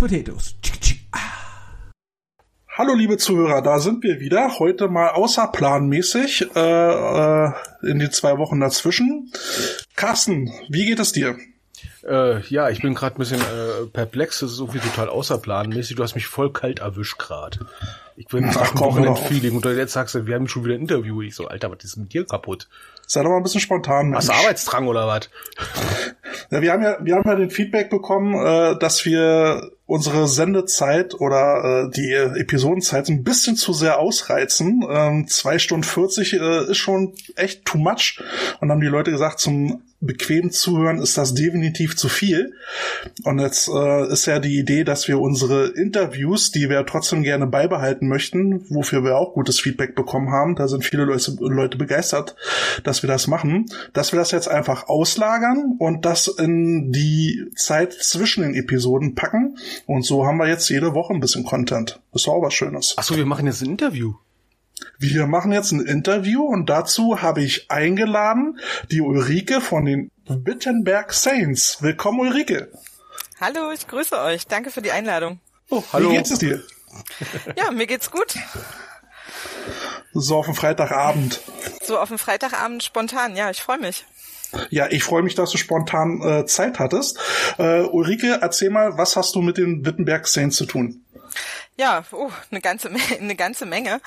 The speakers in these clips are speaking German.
Potatoes. Hallo liebe Zuhörer, da sind wir wieder. Heute mal außerplanmäßig äh, äh, in die zwei Wochen dazwischen. Carsten, wie geht es dir? Äh, ja, ich bin gerade ein bisschen äh, perplex. Das ist irgendwie total außerplanmäßig. Du hast mich voll kalt erwischt gerade. Ich bin nach dem Wochenend-Feeling und jetzt sagst du, wir haben schon wieder ein Interview. Ich so, Alter, was ist mit dir kaputt? Sei doch mal ein bisschen spontan. Hast du Arbeitsdrang oder was? Ja, wir haben ja, wir haben ja den Feedback bekommen, äh, dass wir unsere Sendezeit oder äh, die Episodenzeit ein bisschen zu sehr ausreizen. Ähm, zwei Stunden 40 äh, ist schon echt too much. Und haben die Leute gesagt, zum bequem zuhören ist das definitiv zu viel. Und jetzt äh, ist ja die Idee, dass wir unsere Interviews, die wir trotzdem gerne beibehalten möchten, wofür wir auch gutes Feedback bekommen haben, da sind viele Leute, Leute begeistert, dass wir das machen, dass wir das jetzt einfach auslagern und das in die Zeit zwischen den Episoden packen. Und so haben wir jetzt jede Woche ein bisschen Content. Das ist auch was Schönes. Achso, wir machen jetzt ein Interview. Wir machen jetzt ein Interview und dazu habe ich eingeladen die Ulrike von den Wittenberg Saints. Willkommen, Ulrike. Hallo, ich grüße euch. Danke für die Einladung. Oh, hallo. Wie geht's es dir? Ja, mir geht's gut. So auf dem Freitagabend. So auf dem Freitagabend spontan, ja, ich freue mich. Ja, ich freue mich, dass du spontan äh, Zeit hattest. Äh, Ulrike, erzähl mal, was hast du mit den Wittenberg Saints zu tun? Ja, oh, eine ganze, eine ganze Menge.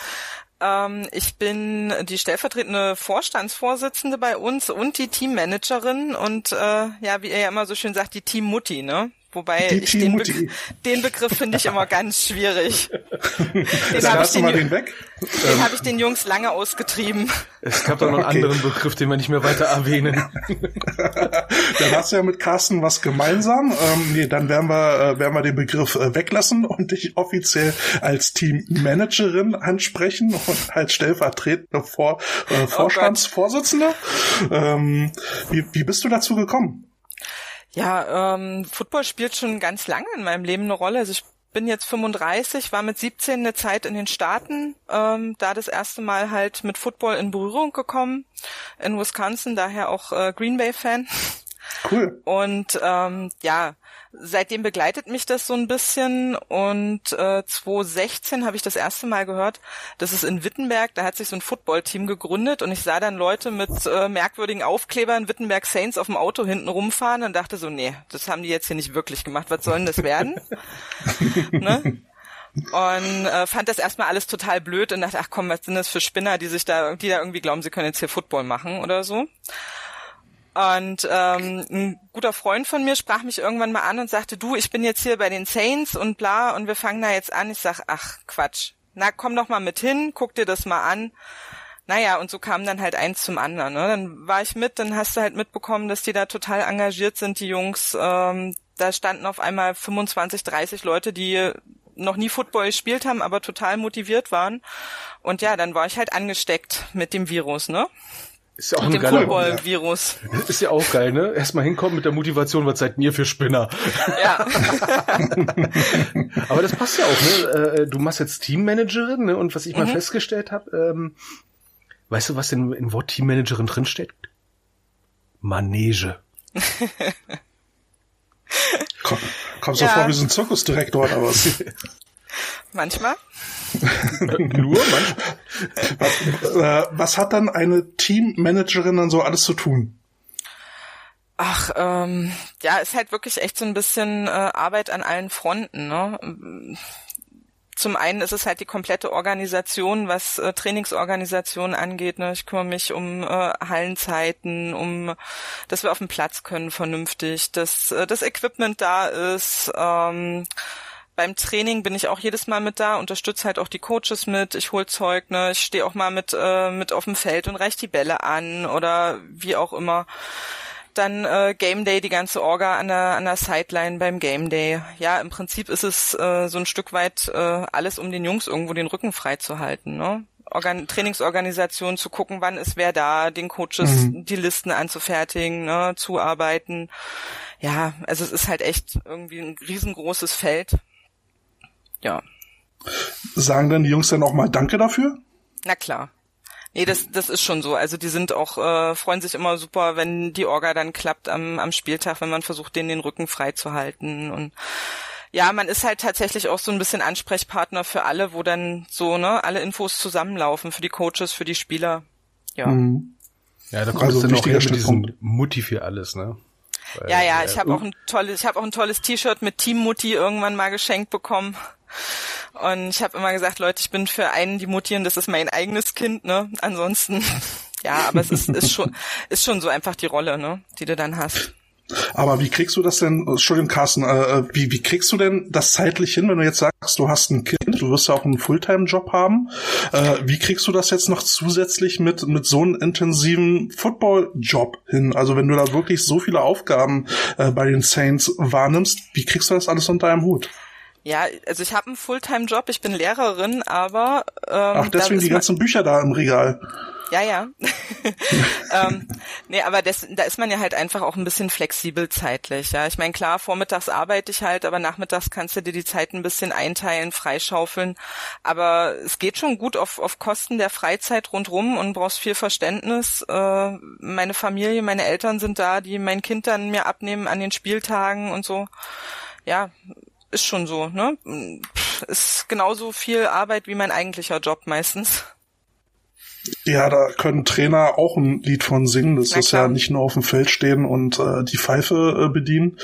Ähm, ich bin die stellvertretende Vorstandsvorsitzende bei uns und die Teammanagerin und äh, ja, wie er ja immer so schön sagt, die Teammutti, ne? Wobei ich den, Be den, Begriff finde ich immer ganz schwierig. Den habe ich, den, den, den ähm, hab ich den Jungs lange ausgetrieben. Es gab doch noch einen okay. anderen Begriff, den wir nicht mehr weiter erwähnen. dann hast du ja mit Carsten was gemeinsam. Ähm, nee, dann werden wir, äh, werden wir den Begriff äh, weglassen und dich offiziell als Teammanagerin ansprechen und als stellvertretende Vor äh, oh Vorstandsvorsitzende. Oh ähm, wie, wie bist du dazu gekommen? Ja, ähm, Football spielt schon ganz lange in meinem Leben eine Rolle. Also ich bin jetzt 35, war mit 17 eine Zeit in den Staaten, ähm, da das erste Mal halt mit Football in Berührung gekommen, in Wisconsin, daher auch äh, Green Bay Fan. Cool. Und ähm, ja, seitdem begleitet mich das so ein bisschen und äh, 2016 habe ich das erste Mal gehört, das ist in Wittenberg, da hat sich so ein Footballteam gegründet und ich sah dann Leute mit äh, merkwürdigen Aufklebern Wittenberg Saints auf dem Auto hinten rumfahren und dachte so, nee, das haben die jetzt hier nicht wirklich gemacht, was soll denn das werden? ne? und äh, fand das erstmal alles total blöd und dachte, ach komm, was sind das für Spinner, die sich da, die da irgendwie glauben, sie können jetzt hier Football machen oder so. Und ähm, ein guter Freund von mir sprach mich irgendwann mal an und sagte, du, ich bin jetzt hier bei den Saints und bla und wir fangen da jetzt an. Ich sag, ach Quatsch. Na, komm doch mal mit hin, guck dir das mal an. Naja, und so kam dann halt eins zum anderen. Ne? Dann war ich mit, dann hast du halt mitbekommen, dass die da total engagiert sind, die Jungs. Ähm, da standen auf einmal 25, 30 Leute, die noch nie Football gespielt haben, aber total motiviert waren. Und ja, dann war ich halt angesteckt mit dem Virus, ne? Ist ja auch mit ein geiler Football-Virus. Ist ja auch geil, ne? Erstmal hinkommen mit der Motivation, was seid ihr für Spinner? Ja. Aber das passt ja auch, ne? Äh, du machst jetzt Teammanagerin, ne? Und was ich mhm. mal festgestellt habe, ähm, weißt du, was in, in Wort Teammanagerin drinsteckt? Manege. Komm, kommst du ja. vor wie so ein Zirkusdirektor oder was? Manchmal. Nur manchmal. Was, äh, was hat dann eine Teammanagerin dann so alles zu tun? Ach, ähm, ja, ist halt wirklich echt so ein bisschen äh, Arbeit an allen Fronten. Ne? Zum einen ist es halt die komplette Organisation, was äh, Trainingsorganisation angeht. Ne? Ich kümmere mich um äh, Hallenzeiten, um, dass wir auf dem Platz können vernünftig, dass äh, das Equipment da ist. Ähm, beim Training bin ich auch jedes Mal mit da, unterstütze halt auch die Coaches mit, ich hol Zeug, ne, ich stehe auch mal mit, äh, mit auf dem Feld und reich die Bälle an oder wie auch immer. Dann äh, Game Day, die ganze Orga an der, an der Sideline beim Game Day. Ja, im Prinzip ist es äh, so ein Stück weit äh, alles, um den Jungs irgendwo den Rücken frei zu halten. Ne? Organ Trainingsorganisation zu gucken, wann ist wer da, den Coaches mhm. die Listen anzufertigen, ne, zuarbeiten. Ja, also es ist halt echt irgendwie ein riesengroßes Feld ja. Sagen dann die Jungs dann auch mal Danke dafür? Na klar. Nee, das, das ist schon so. Also die sind auch, äh, freuen sich immer super, wenn die Orga dann klappt am, am Spieltag, wenn man versucht, denen den Rücken frei zu halten. Und ja, man ist halt tatsächlich auch so ein bisschen Ansprechpartner für alle, wo dann so, ne, alle Infos zusammenlaufen, für die Coaches, für die Spieler. Ja. Mhm. Ja, da kommt also es dann auch her mit diesem Mutti für alles, ne? Weil, ja, ja, ich habe auch ein tolles, ich habe auch ein tolles T-Shirt mit Team Mutti irgendwann mal geschenkt bekommen. Und ich habe immer gesagt, Leute, ich bin für einen die Mutti und das ist mein eigenes Kind, ne? Ansonsten, ja, aber es ist, ist schon, ist schon so einfach die Rolle, ne, die du dann hast. Aber wie kriegst du das denn, Entschuldigung, Carsten, äh, äh, wie, wie kriegst du denn das zeitlich hin, wenn du jetzt sagst, du hast ein Kind, du wirst ja auch einen Fulltime-Job haben. Äh, wie kriegst du das jetzt noch zusätzlich mit, mit so einem intensiven Football-Job hin? Also wenn du da wirklich so viele Aufgaben äh, bei den Saints wahrnimmst, wie kriegst du das alles unter einem Hut? Ja, also ich habe einen Fulltime-Job, ich bin Lehrerin, aber ähm, Ach, deswegen die ganzen Bücher da im Regal. Ja, ja. ähm, nee, aber das, da ist man ja halt einfach auch ein bisschen flexibel zeitlich. Ja, ich meine, klar, vormittags arbeite ich halt, aber nachmittags kannst du dir die Zeit ein bisschen einteilen, freischaufeln. Aber es geht schon gut auf, auf Kosten der Freizeit rundrum und brauchst viel Verständnis. Äh, meine Familie, meine Eltern sind da, die mein Kind dann mir abnehmen an den Spieltagen und so. Ja, ist schon so, ne? Ist genauso viel Arbeit wie mein eigentlicher Job meistens. Ja, da können Trainer auch ein Lied von singen. Das ist ja nicht nur auf dem Feld stehen und äh, die Pfeife äh, bedienen.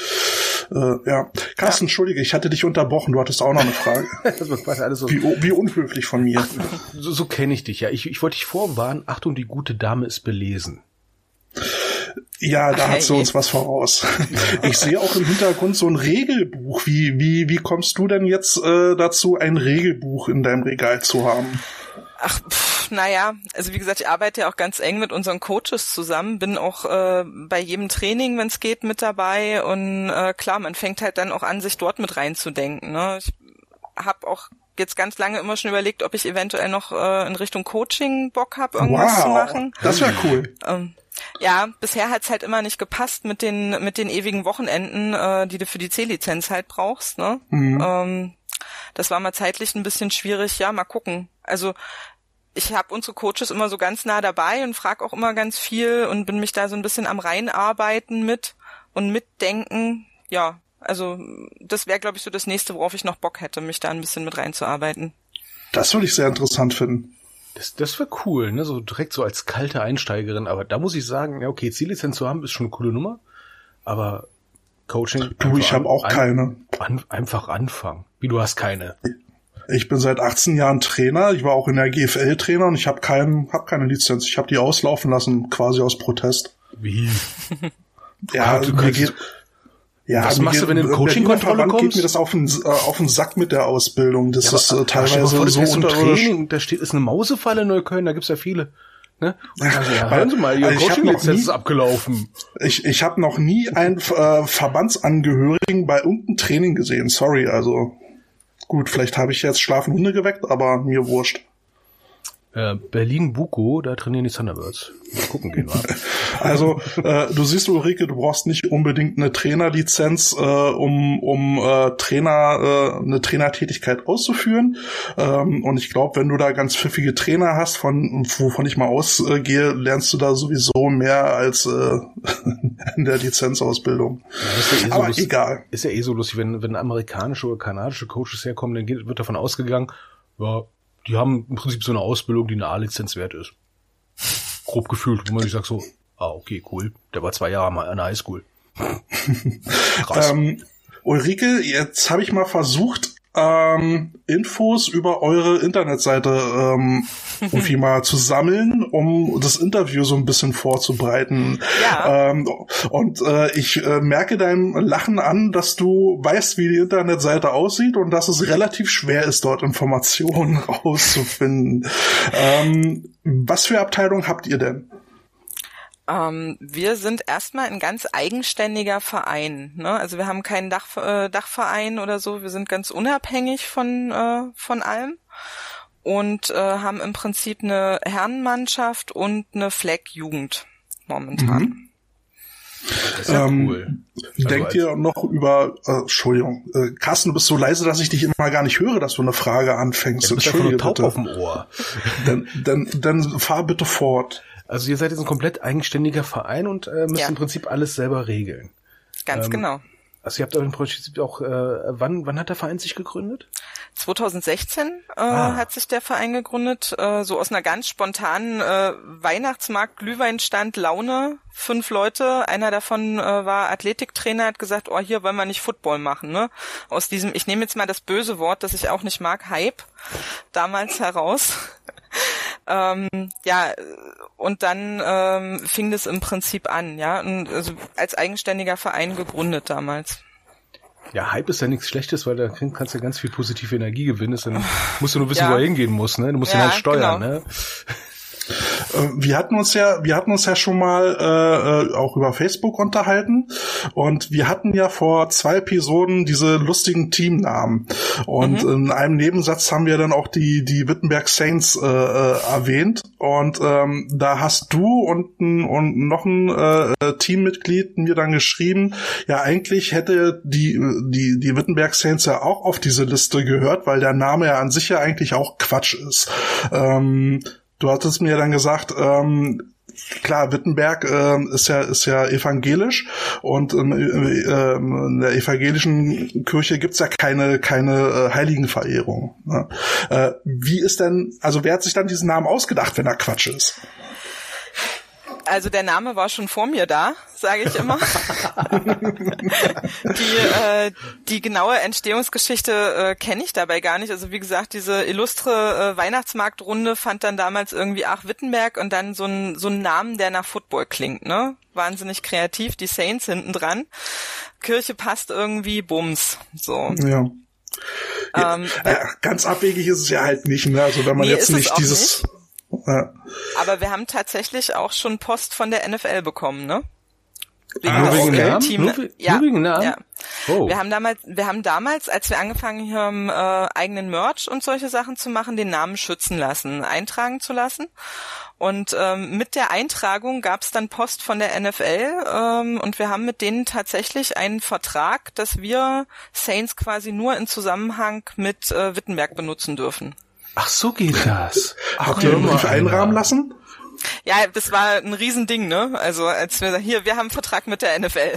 Äh, ja. Carsten, ja. entschuldige, ich hatte dich unterbrochen. Du hattest auch noch eine Frage. so wie, wie, unhöflich von mir. Ach, so, so kenne ich dich ja. Ich, ich wollte dich vorwarnen. Achtung, die gute Dame ist belesen. Ja, da Ach, hat sie uns was voraus. Ich sehe auch im Hintergrund so ein Regelbuch. Wie, wie, wie kommst du denn jetzt äh, dazu, ein Regelbuch in deinem Regal zu haben? Ach, pff, naja, also wie gesagt, ich arbeite ja auch ganz eng mit unseren Coaches zusammen, bin auch äh, bei jedem Training, wenn es geht, mit dabei und äh, klar, man fängt halt dann auch an, sich dort mit reinzudenken. Ne? Ich habe auch jetzt ganz lange immer schon überlegt, ob ich eventuell noch äh, in Richtung Coaching Bock habe, irgendwas wow, zu machen. Das wäre cool. Ähm, ja, bisher hat's halt immer nicht gepasst mit den mit den ewigen Wochenenden, äh, die du für die C-Lizenz halt brauchst. Ne? Mhm. Ähm, das war mal zeitlich ein bisschen schwierig. Ja, mal gucken. Also ich habe unsere Coaches immer so ganz nah dabei und frage auch immer ganz viel und bin mich da so ein bisschen am reinarbeiten mit und mitdenken. Ja, also das wäre, glaube ich, so das nächste, worauf ich noch Bock hätte, mich da ein bisschen mit reinzuarbeiten. Das würde ich sehr interessant finden. Das, das wäre cool, ne? So direkt so als kalte Einsteigerin. Aber da muss ich sagen, ja, okay, Ziellizenz zu haben, ist schon eine coole Nummer. Aber Coaching. Du, ich habe auch an, keine. An, einfach anfangen. Wie du hast keine. Ich bin seit 18 Jahren Trainer. Ich war auch in der GFL Trainer und ich habe keinen, hab keine Lizenz. Ich habe die auslaufen lassen, quasi aus Protest. Wie? ja, du kannst, geht, ja, was machst du, wenn du in Coaching-Kontrolle kommst? geht mir das auf den, äh, auf den Sack mit der Ausbildung. Das ja, ist äh, teilweise vor, so Training, da steht, ist eine Mausefalle in Neukölln, da gibt's ja viele. Ne? Also, ja, hören Sie mal, Ihr also Coaching-Lizenz ist abgelaufen. Ich, ich habe noch nie einen äh, Verbandsangehörigen bei irgendeinem Training gesehen. Sorry, also gut, vielleicht habe ich jetzt schlafen Hunde geweckt, aber mir wurscht. Äh, Berlin Buko, da trainieren die Thunderbirds. Mal gucken gehen wir. also äh, du siehst Ulrike, du brauchst nicht unbedingt eine Trainerlizenz, äh, um um äh, Trainer äh, eine Trainertätigkeit auszuführen. Ähm, und ich glaube, wenn du da ganz pfiffige Trainer hast, von wovon ich mal ausgehe, lernst du da sowieso mehr als äh, in der Lizenzausbildung. Ja, ja eh Aber lustig, egal. Ist ja eh so lustig, wenn wenn amerikanische oder kanadische Coaches herkommen, dann geht, wird davon ausgegangen, ja, die haben im Prinzip so eine Ausbildung, die eine A-Lizenz wert ist. Grob gefühlt, wo man sich sagt so, ah, okay, cool, der war zwei Jahre mal an der Highschool. Krass. Ähm, Ulrike, jetzt habe ich mal versucht, ähm, Infos über eure Internetseite ähm, irgendwie mal zu sammeln, um das Interview so ein bisschen vorzubereiten. Ja. Ähm, und äh, ich äh, merke deinem Lachen an, dass du weißt, wie die Internetseite aussieht und dass es relativ schwer ist, dort Informationen rauszufinden. ähm, was für Abteilung habt ihr denn? Ähm, wir sind erstmal ein ganz eigenständiger Verein. Ne? Also wir haben keinen Dach, äh, Dachverein oder so. Wir sind ganz unabhängig von, äh, von allem und äh, haben im Prinzip eine Herrenmannschaft und eine Fleck-Jugend momentan. Mhm. Das ist ja ähm, cool. Also denkt ihr noch über, äh, Entschuldigung, äh, Carsten, du bist so leise, dass ich dich immer gar nicht höre, dass du eine Frage anfängst. Ja, Entschuldige bitte. auf dem Ohr. dann, dann, dann fahr bitte fort. Also ihr seid jetzt ein komplett eigenständiger Verein und äh, müsst ja. im Prinzip alles selber regeln. Ganz ähm, genau. Also ihr habt im Prinzip auch, äh, wann, wann hat der Verein sich gegründet? 2016 äh, ah. hat sich der Verein gegründet, äh, so aus einer ganz spontanen äh, Weihnachtsmarkt, Glühweinstand, Laune. Fünf Leute, einer davon äh, war Athletiktrainer, hat gesagt, oh, hier wollen wir nicht Football machen, ne? Aus diesem, ich nehme jetzt mal das böse Wort, das ich auch nicht mag, Hype, damals heraus. Ähm, ja, und dann ähm, fing das im Prinzip an, ja, und, also als eigenständiger Verein gegründet damals. Ja, Hype ist ja nichts Schlechtes, weil da kannst du ganz viel positive Energie gewinnen. Dann musst du nur wissen, ja. wo er hingehen muss, ne? Du musst ja, ihn halt steuern, genau. ne? Äh, wir hatten uns ja, wir hatten uns ja schon mal äh, äh, auch über Facebook unterhalten und wir hatten ja vor zwei Episoden diese lustigen Teamnamen und mhm. in einem Nebensatz haben wir dann auch die die Wittenberg Saints äh, äh, erwähnt und ähm, da hast du und, und noch ein äh, Teammitglied mir dann geschrieben, ja eigentlich hätte die die die Wittenberg Saints ja auch auf diese Liste gehört, weil der Name ja an sich ja eigentlich auch Quatsch ist. Ähm, Du hattest mir dann gesagt, ähm, klar, Wittenberg äh, ist ja ist ja evangelisch und ähm, äh, in der evangelischen Kirche gibt's ja keine keine äh, Heiligenverehrung. Ne? Äh, wie ist denn, also wer hat sich dann diesen Namen ausgedacht, wenn er Quatsch ist? Also der Name war schon vor mir da, sage ich immer. die, äh, die genaue Entstehungsgeschichte äh, kenne ich dabei gar nicht. Also wie gesagt, diese illustre äh, Weihnachtsmarktrunde fand dann damals irgendwie Ach Wittenberg und dann so ein so ein Namen, der nach Football klingt, ne? Wahnsinnig kreativ, die Saints hinten dran. Kirche passt irgendwie, Bums. So. Ja. Ja, ähm, äh, ganz abwegig ist es ja halt nicht, ne? Also wenn man nee, jetzt nicht dieses nicht. Ja. Aber wir haben tatsächlich auch schon Post von der NFL bekommen, ne? Wegen ah, wegen Namen? Team. Nur, ja, nur wegen Namen? ja. Oh. Wir haben damals, wir haben damals, als wir angefangen haben, äh, eigenen Merch und solche Sachen zu machen, den Namen schützen lassen, eintragen zu lassen. Und ähm, mit der Eintragung gab es dann Post von der NFL ähm, und wir haben mit denen tatsächlich einen Vertrag, dass wir Saints quasi nur in Zusammenhang mit äh, Wittenberg benutzen dürfen. Ach, so geht das. Habt ihr irgendwas einrahmen lassen? Ja, das war ein Riesending, ne? Also als wir hier, wir haben einen Vertrag mit der NFL.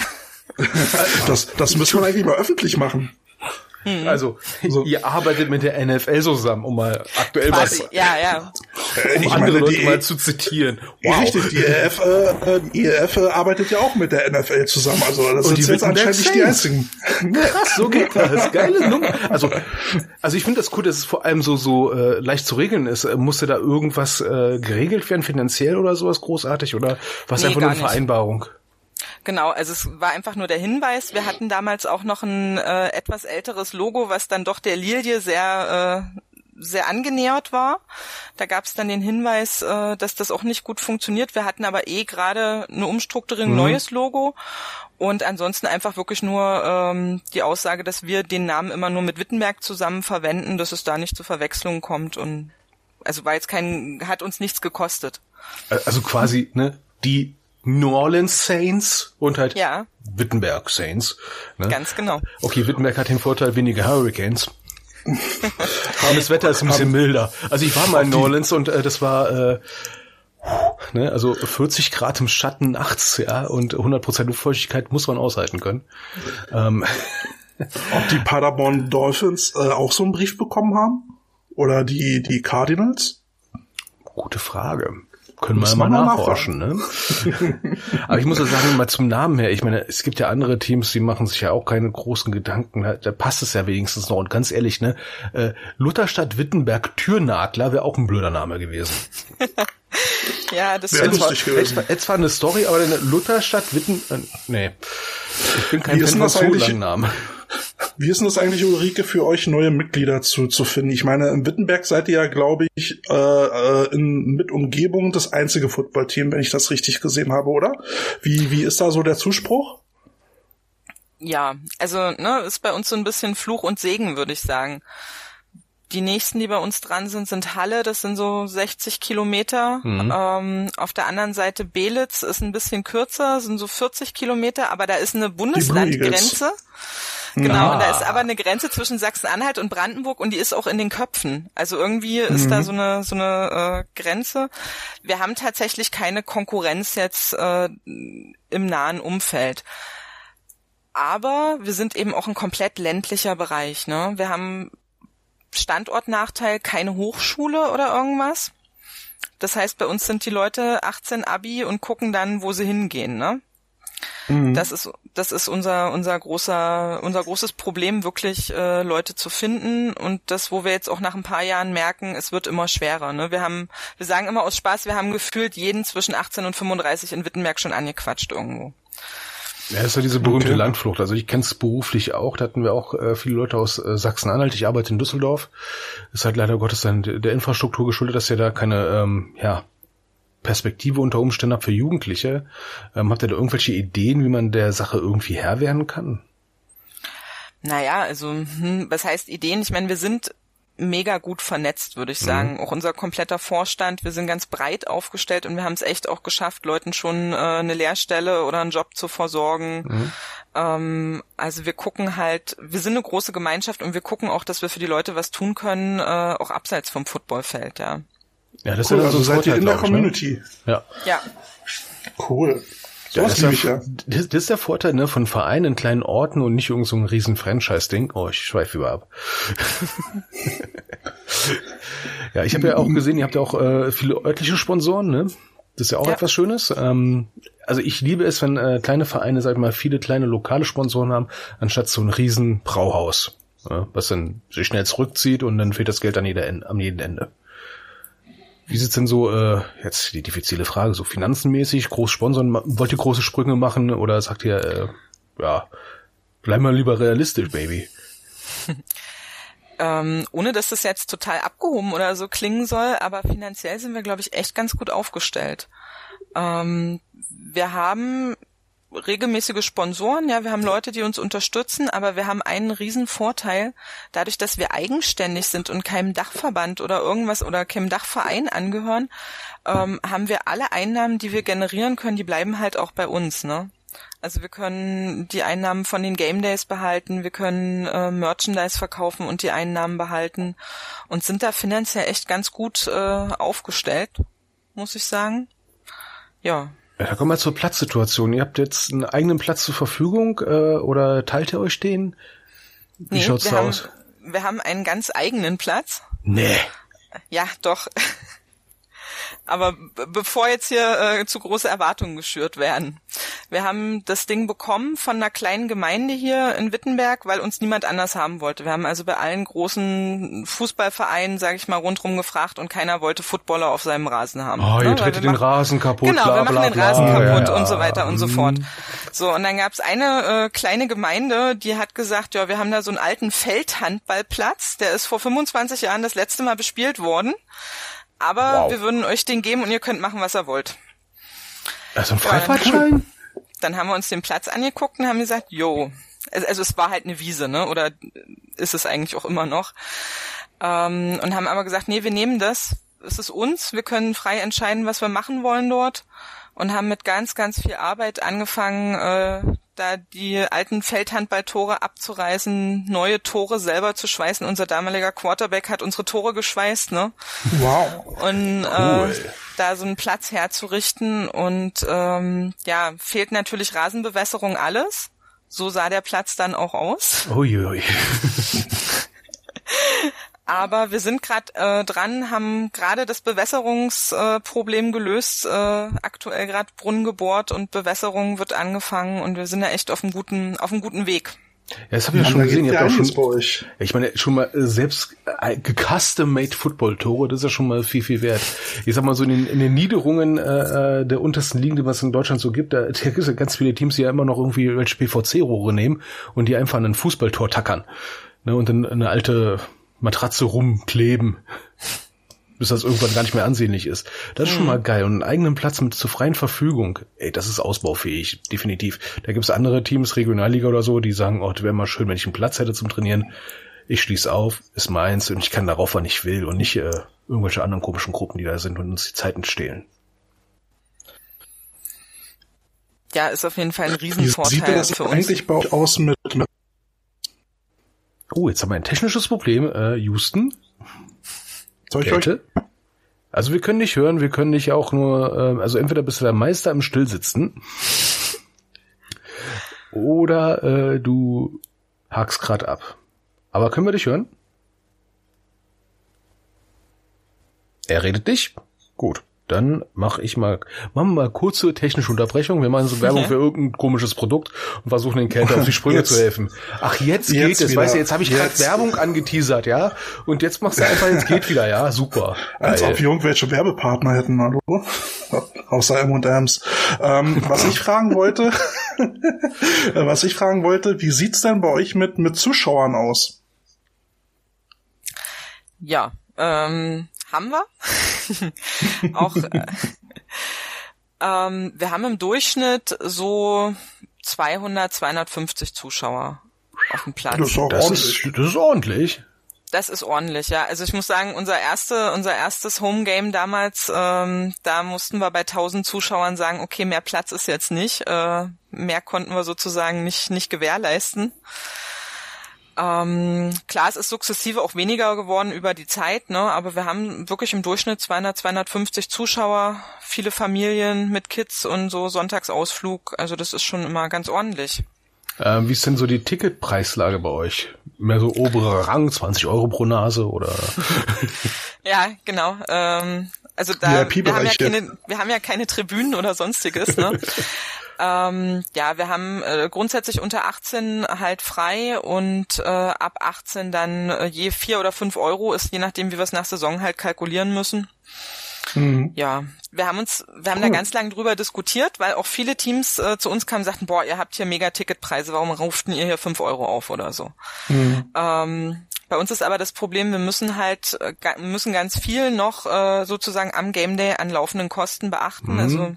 das, das müssen wir eigentlich mal öffentlich machen. Mhm. Also, so. ihr arbeitet mit der NFL zusammen, um mal aktuell Quasi, was, ja, ja. Äh, um ich andere meine, Leute die, mal zu zitieren. Wow. Richtig, die ERF, äh, die ERF äh, arbeitet ja auch mit der NFL zusammen, also das Und sind jetzt anscheinend nicht die einzigen. Krass, so geht das. Geile Nummer. Also, also ich finde das cool, dass es vor allem so, so äh, leicht zu regeln ist. Musste da irgendwas äh, geregelt werden, finanziell oder sowas großartig, oder was nee, einfach nur eine Vereinbarung? Nicht. Genau, also es war einfach nur der Hinweis. Wir hatten damals auch noch ein äh, etwas älteres Logo, was dann doch der Lilie sehr äh, sehr angenähert war. Da gab es dann den Hinweis, äh, dass das auch nicht gut funktioniert. Wir hatten aber eh gerade eine Umstrukturierung, mhm. neues Logo und ansonsten einfach wirklich nur ähm, die Aussage, dass wir den Namen immer nur mit Wittenberg zusammen verwenden, dass es da nicht zu Verwechslungen kommt und also war jetzt kein, hat uns nichts gekostet. Also quasi, ne, die New Orleans Saints und halt ja. Wittenberg Saints. Ne? Ganz genau. Okay, Wittenberg hat den Vorteil weniger Hurricanes. Aber das Wetter ist ein bisschen milder. Also ich war mal in New Orleans und äh, das war äh, ne, also 40 Grad im Schatten nachts, ja, und 100% Luftfeuchtigkeit muss man aushalten können. Ähm. Ob die Paderborn Dolphins äh, auch so einen Brief bekommen haben? Oder die, die Cardinals? Gute Frage. Können wir mal nachforschen, ne? Aber ich muss ja sagen, mal zum Namen her, ich meine, es gibt ja andere Teams, die machen sich ja auch keine großen Gedanken, da passt es ja wenigstens noch. Und ganz ehrlich, ne, äh, Lutherstadt Wittenberg Türnadler wäre auch ein blöder Name gewesen. ja, das wäre lustig gewesen. Jetzt, war eine Story, aber eine Lutherstadt Witten, äh, nee. Ich bin kein Fan von so langen Namen. Wie ist denn das eigentlich, Ulrike, für euch neue Mitglieder zu, zu finden? Ich meine, in Wittenberg seid ihr ja, glaube ich, äh, äh, in, mit Umgebung das einzige Footballteam, wenn ich das richtig gesehen habe, oder? Wie, wie ist da so der Zuspruch? Ja, also ne, ist bei uns so ein bisschen Fluch und Segen, würde ich sagen. Die nächsten, die bei uns dran sind, sind Halle, das sind so 60 Kilometer. Mhm. Ähm, auf der anderen Seite Belitz ist ein bisschen kürzer, sind so 40 Kilometer, aber da ist eine Bundeslandgrenze. Genau, ah. und da ist aber eine Grenze zwischen Sachsen-Anhalt und Brandenburg und die ist auch in den Köpfen. Also irgendwie ist mhm. da so eine so eine äh, Grenze. Wir haben tatsächlich keine Konkurrenz jetzt äh, im nahen Umfeld. aber wir sind eben auch ein komplett ländlicher Bereich. Ne? Wir haben Standortnachteil, keine Hochschule oder irgendwas. Das heißt, bei uns sind die Leute 18 Abi und gucken dann, wo sie hingehen. Ne? Mhm. Das ist das ist unser unser großer unser großes Problem wirklich äh, Leute zu finden und das wo wir jetzt auch nach ein paar Jahren merken es wird immer schwerer ne wir haben wir sagen immer aus Spaß wir haben gefühlt jeden zwischen 18 und 35 in Wittenberg schon angequatscht irgendwo ja, das ist ja diese berühmte okay. Landflucht. Also ich kenne es beruflich auch. Da hatten wir auch äh, viele Leute aus äh, Sachsen-Anhalt. Ich arbeite in Düsseldorf. Ist halt leider Gottes dann der Infrastruktur geschuldet, dass ihr da keine ähm, ja, Perspektive unter Umständen habt für Jugendliche. Ähm, habt ihr da irgendwelche Ideen, wie man der Sache irgendwie Herr werden kann? Naja, also hm, was heißt Ideen? Ich meine, wir sind mega gut vernetzt, würde ich mhm. sagen. Mhm. Auch unser kompletter Vorstand, wir sind ganz breit aufgestellt und wir haben es echt auch geschafft, Leuten schon äh, eine Lehrstelle oder einen Job zu versorgen. Mhm. Ähm, also wir gucken halt, wir sind eine große Gemeinschaft und wir gucken auch, dass wir für die Leute was tun können, äh, auch abseits vom Footballfeld, ja. Ja, das cool, ist ja also seid ihr in der ne? Community. Ne? Ja. Ja. Cool. So ja, das, ist der, ja. das, ist der Vorteil ne, von Vereinen in kleinen Orten und nicht irgend so ein riesen Franchise-Ding. Oh, ich schweife über ab. ja, ich habe ja auch gesehen, ihr habt ja auch äh, viele örtliche Sponsoren, ne? Das ist ja auch ja. etwas Schönes. Ähm, also ich liebe es, wenn äh, kleine Vereine, sag ich mal, viele kleine lokale Sponsoren haben, anstatt so ein riesen Brauhaus, ja, was dann sich schnell zurückzieht und dann fehlt das Geld an, jeder, am jeden Ende. Wie sieht's denn so, äh, jetzt die diffizile Frage, so finanzenmäßig, groß sponsern, wollt ihr große Sprünge machen oder sagt ihr, äh, ja, bleib mal lieber realistisch, Baby? ähm, ohne dass das jetzt total abgehoben oder so klingen soll, aber finanziell sind wir, glaube ich, echt ganz gut aufgestellt. Ähm, wir haben regelmäßige Sponsoren, ja, wir haben Leute, die uns unterstützen, aber wir haben einen riesen Vorteil, dadurch, dass wir eigenständig sind und keinem Dachverband oder irgendwas oder keinem Dachverein angehören, ähm, haben wir alle Einnahmen, die wir generieren können, die bleiben halt auch bei uns, ne? Also wir können die Einnahmen von den Game Days behalten, wir können äh, Merchandise verkaufen und die Einnahmen behalten und sind da finanziell echt ganz gut äh, aufgestellt, muss ich sagen. Ja, ja, da kommen wir zur Platzsituation. Ihr habt jetzt einen eigenen Platz zur Verfügung äh, oder teilt ihr euch den? Wie nee, schaut's da aus? wir haben einen ganz eigenen Platz. Nee. Ja, doch. Aber bevor jetzt hier äh, zu große Erwartungen geschürt werden. Wir haben das Ding bekommen von einer kleinen Gemeinde hier in Wittenberg, weil uns niemand anders haben wollte. Wir haben also bei allen großen Fußballvereinen, sage ich mal, rundherum gefragt und keiner wollte Footballer auf seinem Rasen haben. Oh, ihr ne? tretet den Rasen kaputt. Genau, bla, wir machen bla, den Rasen bla, kaputt ja, und so weiter und so fort. So, und dann gab's eine äh, kleine Gemeinde, die hat gesagt, ja, wir haben da so einen alten Feldhandballplatz, der ist vor 25 Jahren das letzte Mal bespielt worden aber wow. wir würden euch den geben und ihr könnt machen, was ihr wollt. Also ein Freifahrtschein? Dann haben wir uns den Platz angeguckt und haben gesagt, jo. Also, also es war halt eine Wiese, ne? Oder ist es eigentlich auch immer noch. Ähm, und haben aber gesagt, nee, wir nehmen das. Es ist uns. Wir können frei entscheiden, was wir machen wollen dort. Und haben mit ganz, ganz viel Arbeit angefangen, äh, da die alten Feldhandballtore abzureißen, neue Tore selber zu schweißen. Unser damaliger Quarterback hat unsere Tore geschweißt, ne? Wow. Und cool. äh, da so einen Platz herzurichten und ähm, ja, fehlt natürlich Rasenbewässerung alles. So sah der Platz dann auch aus. Uiui. Aber wir sind gerade äh, dran, haben gerade das Bewässerungsproblem äh, gelöst, äh, aktuell gerade Brunnen gebohrt und Bewässerung wird angefangen und wir sind da echt auf einem guten, auf einem guten Weg. Ja, das habe ich ja schon gesehen. Ihr habt auch schon, ich meine, schon mal äh, selbst äh, gecustom-made Football-Tore, das ist ja schon mal viel, viel wert. Ich sag mal so in den, in den Niederungen äh, äh der untersten Ligen, die es in Deutschland so gibt, da, da gibt es ja ganz viele Teams, die ja immer noch irgendwie welche PVC-Rohre nehmen und die einfach an ein Fußballtor tackern. Ne, und dann eine alte Matratze rumkleben, bis das irgendwann gar nicht mehr ansehnlich ist. Das ist schon mal geil. Und einen eigenen Platz mit zur freien Verfügung, ey, das ist ausbaufähig, definitiv. Da gibt's andere Teams, Regionalliga oder so, die sagen, oh, wäre mal schön, wenn ich einen Platz hätte zum Trainieren. Ich schließe auf, ist meins und ich kann darauf, wann ich will und nicht äh, irgendwelche anderen komischen Gruppen, die da sind und uns die Zeiten stehlen. Ja, ist auf jeden Fall ein Riesenvorteil Wie sieht das für uns. eigentlich bei euch aus mit, mit Oh, jetzt haben wir ein technisches Problem. Äh, Houston? Soll ich euch? Also wir können nicht hören, wir können nicht auch nur, äh, also entweder bist du der Meister im Stillsitzen. oder äh, du hakst grad ab. Aber können wir dich hören? Er redet dich? Gut. Dann mache ich mal, machen wir mal kurze technische Unterbrechung. Wir machen so Werbung für irgendein komisches Produkt und versuchen den Kälte auf die Sprünge jetzt. zu helfen. Ach, jetzt, jetzt geht es. Weißt du, jetzt habe ich gerade Werbung angeteasert, ja? Und jetzt machst du einfach, jetzt geht wieder, ja? Super. Als Geil. ob wir irgendwelche Werbepartner hätten, hallo? Außer M&M's. Ähm, was ich fragen wollte, was ich fragen wollte, wie sieht's denn bei euch mit, mit Zuschauern aus? Ja, ähm, haben wir. auch äh, ähm, wir haben im Durchschnitt so 200, 250 Zuschauer auf dem Platz. Das ist, das ist, das ist ordentlich. Das ist ordentlich, ja. Also ich muss sagen, unser erste, unser erstes Homegame damals, ähm, da mussten wir bei 1000 Zuschauern sagen, okay, mehr Platz ist jetzt nicht, äh, mehr konnten wir sozusagen nicht nicht gewährleisten. Ähm, klar, es ist sukzessive auch weniger geworden über die Zeit, ne? aber wir haben wirklich im Durchschnitt 200, 250 Zuschauer, viele Familien mit Kids und so Sonntagsausflug. Also das ist schon immer ganz ordentlich. Ähm, wie ist denn so die Ticketpreislage bei euch? Mehr so oberer Rang, 20 Euro pro Nase oder? ja, genau. Ähm, also da wir haben ja keine, wir haben ja keine Tribünen oder sonstiges. Ne? Ähm, ja, wir haben äh, grundsätzlich unter 18 halt frei und äh, ab 18 dann äh, je vier oder fünf Euro ist je nachdem, wie wir es nach Saison halt kalkulieren müssen. Mhm. Ja, wir haben uns, wir haben cool. da ganz lange drüber diskutiert, weil auch viele Teams äh, zu uns kamen und sagten, boah, ihr habt hier mega Ticketpreise, warum ruften ihr hier fünf Euro auf oder so. Mhm. Ähm, bei uns ist aber das Problem, wir müssen halt, äh, müssen ganz viel noch äh, sozusagen am Game Day an laufenden Kosten beachten. Mhm. Also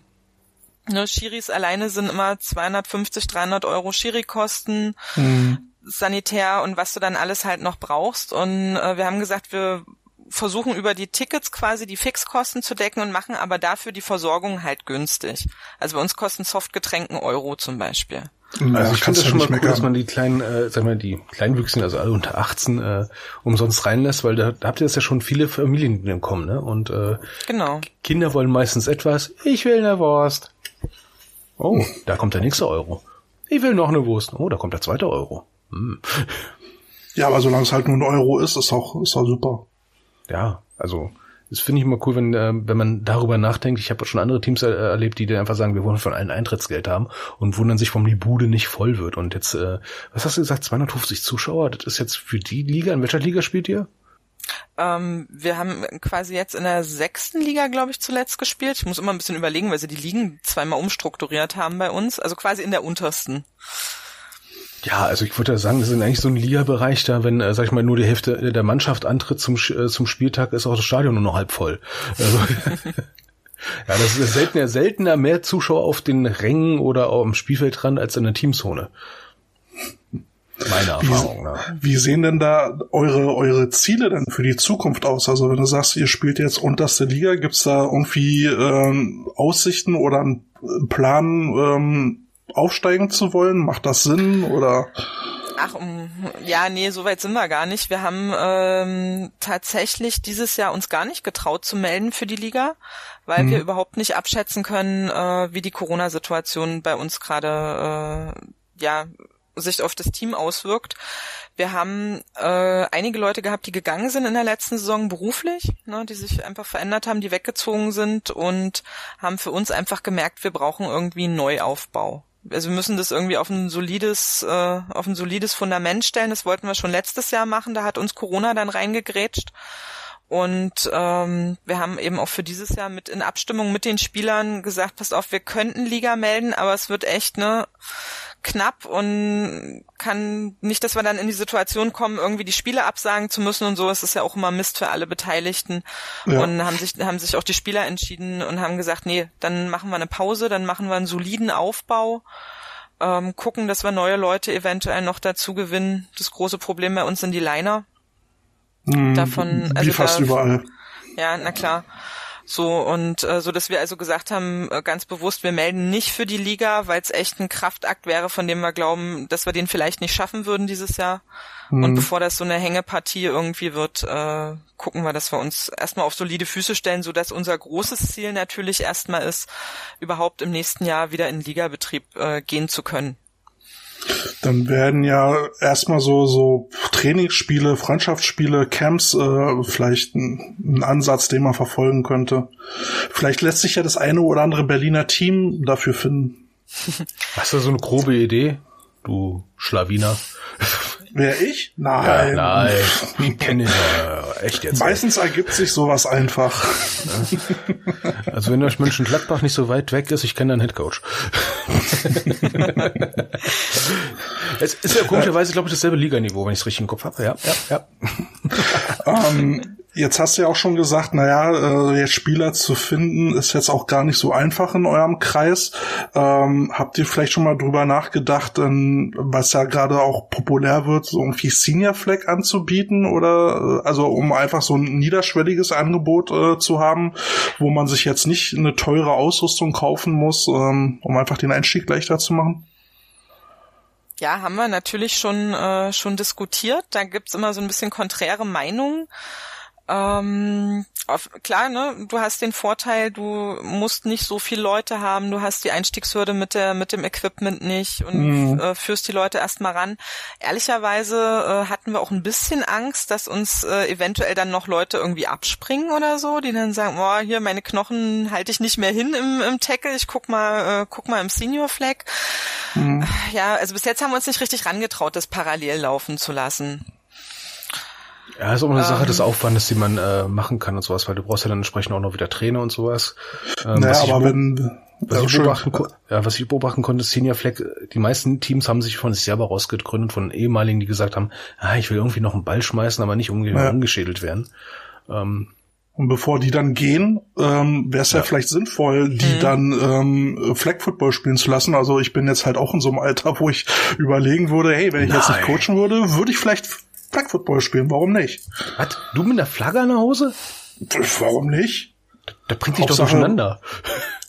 Ne, Schiris alleine sind immer 250, 300 Euro Schiri-Kosten, mhm. Sanitär und was du dann alles halt noch brauchst. Und äh, wir haben gesagt, wir versuchen über die Tickets quasi die Fixkosten zu decken und machen aber dafür die Versorgung halt günstig. Also bei uns kosten Softgetränken Euro zum Beispiel. Also ich finde das schon mal cool, dass man die kleinen, äh, sag mal, die Kleinwüchsigen, also alle unter 18, äh, umsonst reinlässt, weil da, da habt ihr das ja schon viele Familien, die dann kommen, ne? Und äh, genau. Kinder wollen meistens etwas, ich will eine Wurst. Oh, da kommt der nächste Euro. Ich will noch eine Wurst. Oh, da kommt der zweite Euro. Hm. Ja, aber solange es halt nur ein Euro ist, ist auch, ist auch super. Ja, also das finde ich immer cool, wenn, äh, wenn man darüber nachdenkt. Ich habe schon andere Teams er erlebt, die dann einfach sagen, wir wollen von allen Eintrittsgeld haben und wundern sich, warum die Bude nicht voll wird. Und jetzt, äh, was hast du gesagt, 250 Zuschauer? Das ist jetzt für die Liga. In welcher Liga spielt ihr? Ähm, wir haben quasi jetzt in der sechsten Liga, glaube ich, zuletzt gespielt. Ich muss immer ein bisschen überlegen, weil sie die Ligen zweimal umstrukturiert haben bei uns. Also quasi in der untersten. Ja, also ich würde sagen, das ist eigentlich so ein Liga-Bereich da, wenn, äh, sag ich mal, nur die Hälfte der Mannschaft antritt zum, äh, zum Spieltag, ist auch das Stadion nur noch halb voll. Also, ja, das ist seltener, seltener mehr Zuschauer auf den Rängen oder am Spielfeldrand als in der Teamzone. Meine Erfahrung. Wie, ne? wie sehen denn da eure, eure Ziele denn für die Zukunft aus? Also wenn du sagst, ihr spielt jetzt unterste Liga, gibt's da irgendwie ähm, Aussichten oder einen Plan, ähm, aufsteigen zu wollen? Macht das Sinn oder? Ach, um, ja, nee, so weit sind wir gar nicht. Wir haben ähm, tatsächlich dieses Jahr uns gar nicht getraut zu melden für die Liga, weil hm. wir überhaupt nicht abschätzen können, äh, wie die Corona-Situation bei uns gerade äh, ja sich auf das Team auswirkt. Wir haben äh, einige Leute gehabt, die gegangen sind in der letzten Saison beruflich, ne, die sich einfach verändert haben, die weggezogen sind und haben für uns einfach gemerkt, wir brauchen irgendwie einen Neuaufbau. Also wir müssen das irgendwie auf ein solides, äh, auf ein solides Fundament stellen. Das wollten wir schon letztes Jahr machen. Da hat uns Corona dann reingegrätscht. Und ähm, wir haben eben auch für dieses Jahr mit in Abstimmung mit den Spielern gesagt, passt auf, wir könnten Liga melden, aber es wird echt ne knapp und kann nicht, dass wir dann in die Situation kommen, irgendwie die Spiele absagen zu müssen und so. Es ist ja auch immer Mist für alle Beteiligten. Ja. Und haben sich, haben sich auch die Spieler entschieden und haben gesagt, nee, dann machen wir eine Pause, dann machen wir einen soliden Aufbau. Ähm, gucken, dass wir neue Leute eventuell noch dazu gewinnen. Das große Problem bei uns sind die Liner. Mhm, Davon, also wie fast da, überall. Ja, na klar. So und äh, so, dass wir also gesagt haben, äh, ganz bewusst, wir melden nicht für die Liga, weil es echt ein Kraftakt wäre, von dem wir glauben, dass wir den vielleicht nicht schaffen würden dieses Jahr. Mhm. Und bevor das so eine Hängepartie irgendwie wird, äh, gucken wir, dass wir uns erstmal auf solide Füße stellen, so dass unser großes Ziel natürlich erstmal ist, überhaupt im nächsten Jahr wieder in Ligabetrieb äh, gehen zu können. Dann werden ja erstmal so, so Trainingsspiele, Freundschaftsspiele, Camps äh, vielleicht ein, ein Ansatz, den man verfolgen könnte. Vielleicht lässt sich ja das eine oder andere Berliner Team dafür finden. Hast du so eine grobe Idee, du Schlawiner? Wer ich? Nein. Ja, nein, ich kenne ich ja echt jetzt. Meistens nicht. ergibt sich sowas einfach. Also wenn euch Mönchengladbach nicht so weit weg ist, ich kenne deinen Headcoach. es ist ja komischerweise, glaube ich, dasselbe Liganiveau, wenn ich es richtig im Kopf habe. Ja, ja, ja. Um, ähm, Jetzt hast du ja auch schon gesagt, naja, äh, jetzt Spieler zu finden ist jetzt auch gar nicht so einfach in eurem Kreis. Ähm, habt ihr vielleicht schon mal drüber nachgedacht, ähm, was ja gerade auch populär wird, so irgendwie Senior Flag anzubieten oder äh, also um einfach so ein niederschwelliges Angebot äh, zu haben, wo man sich jetzt nicht eine teure Ausrüstung kaufen muss, ähm, um einfach den Einstieg leichter zu machen? Ja, haben wir natürlich schon, äh, schon diskutiert. Da gibt's immer so ein bisschen konträre Meinungen. Ähm, auf, klar, ne, du hast den Vorteil, du musst nicht so viele Leute haben, du hast die Einstiegshürde mit der mit dem Equipment nicht und mhm. äh, führst die Leute erstmal ran. Ehrlicherweise äh, hatten wir auch ein bisschen Angst, dass uns äh, eventuell dann noch Leute irgendwie abspringen oder so, die dann sagen, boah, hier meine Knochen halte ich nicht mehr hin im, im Tackle, ich guck mal, äh, guck mal im Senior Flag. Mhm. Ja, also bis jetzt haben wir uns nicht richtig rangetraut, das parallel laufen zu lassen. Ja, ist auch eine ähm, Sache des Aufwandes, die man äh, machen kann und sowas, weil du brauchst ja dann entsprechend auch noch wieder Trainer und sowas. Ähm, naja, aber wenn, was, ich beobachten, ja, was ich beobachten konnte, Senior Flag, die meisten Teams haben sich von sich selber rausgegründet, von ehemaligen, die gesagt haben, ah, ich will irgendwie noch einen Ball schmeißen, aber nicht umge ja. umgeschädelt werden. Ähm, und bevor die dann gehen, ähm, wäre es ja. ja. vielleicht sinnvoll, die mhm. dann ähm, Flag Football spielen zu lassen. Also ich bin jetzt halt auch in so einem Alter, wo ich überlegen würde, hey, wenn ich Nein. jetzt nicht coachen würde, würde ich vielleicht Flag Football spielen. Warum nicht? Was? Du mit der Flagge an der Hose? Warum nicht? Da bringt dich doch durcheinander.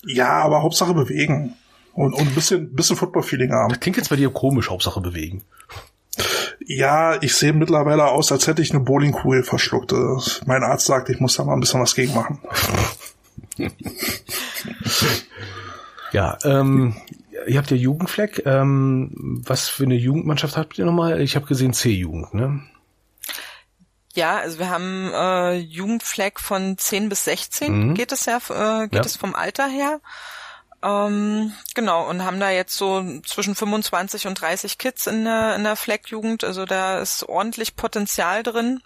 Ja, aber Hauptsache bewegen. Und, und ein bisschen, bisschen Football-Feeling haben. Das klingt jetzt bei dir komisch, Hauptsache bewegen. Ja, ich sehe mittlerweile aus, als hätte ich eine Bowlingkugel verschluckt. Mein Arzt sagt, ich muss da mal ein bisschen was gegen machen. ja, ähm, ihr habt ja Jugendfleck. Ähm, was für eine Jugendmannschaft habt ihr nochmal? Ich habe gesehen C-Jugend, ne? Ja, also wir haben äh, Jugendfleck von 10 bis 16 mhm. geht es ja, äh, geht ja. es vom Alter her. Ähm, genau, und haben da jetzt so zwischen 25 und 30 Kids in der, in der Fleck-Jugend. Also da ist ordentlich Potenzial drin.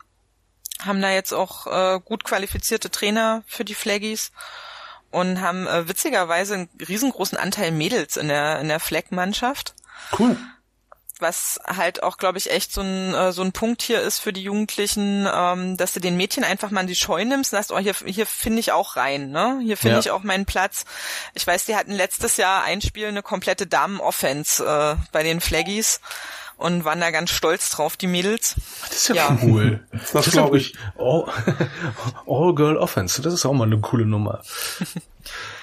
Haben da jetzt auch äh, gut qualifizierte Trainer für die Flaggies und haben äh, witzigerweise einen riesengroßen Anteil Mädels in der in der Fleck-Mannschaft. Cool. Was halt auch, glaube ich, echt so ein, äh, so ein Punkt hier ist für die Jugendlichen, ähm, dass du den Mädchen einfach mal in die Scheu nimmst und sagst, oh, hier, hier finde ich auch rein, ne? Hier finde ja. ich auch meinen Platz. Ich weiß, die hatten letztes Jahr ein Spiel eine komplette Damen-Offense äh, bei den Flaggies und waren da ganz stolz drauf, die Mädels. Das ist ja, ja. cool. Das, das glaube ich. All, all Girl Offense, das ist auch mal eine coole Nummer.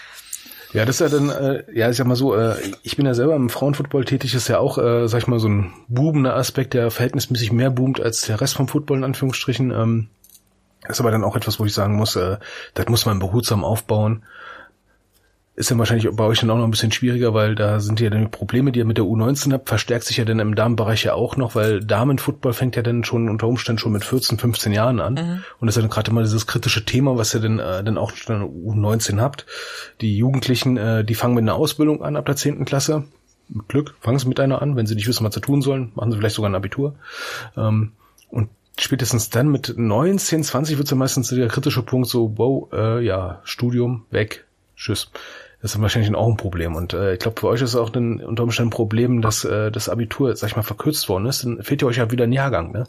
Ja, das ist ja dann, äh, ja, ich sag mal so, äh, ich bin ja selber im Frauenfootball tätig, ist ja auch, äh, sag ich mal, so ein boomender Aspekt, der verhältnismäßig mehr boomt als der Rest vom Football in Anführungsstrichen. Ähm, ist aber dann auch etwas, wo ich sagen muss, äh, das muss man behutsam aufbauen ist dann wahrscheinlich bei euch dann auch noch ein bisschen schwieriger, weil da sind ja dann die Probleme, die ihr mit der U19 habt, verstärkt sich ja dann im Damenbereich ja auch noch, weil Damenfootball fängt ja dann schon unter Umständen schon mit 14, 15 Jahren an. Mhm. Und das ist ja dann gerade immer dieses kritische Thema, was ihr dann, äh, dann auch schon in der U19 habt. Die Jugendlichen, äh, die fangen mit einer Ausbildung an ab der 10. Klasse. Mit Glück, fangen sie mit einer an. Wenn sie nicht wissen, was sie tun sollen, machen sie vielleicht sogar ein Abitur. Ähm, und spätestens dann mit 19, 20 wird ja meistens der kritische Punkt so, wow, äh, ja, Studium, weg, tschüss. Das ist wahrscheinlich auch ein Problem. Und äh, ich glaube, für euch ist es auch ein, unter Umständen ein Problem, dass äh, das Abitur, sag ich mal, verkürzt worden ist. Dann fehlt ja euch ja wieder ein Jahrgang, ne?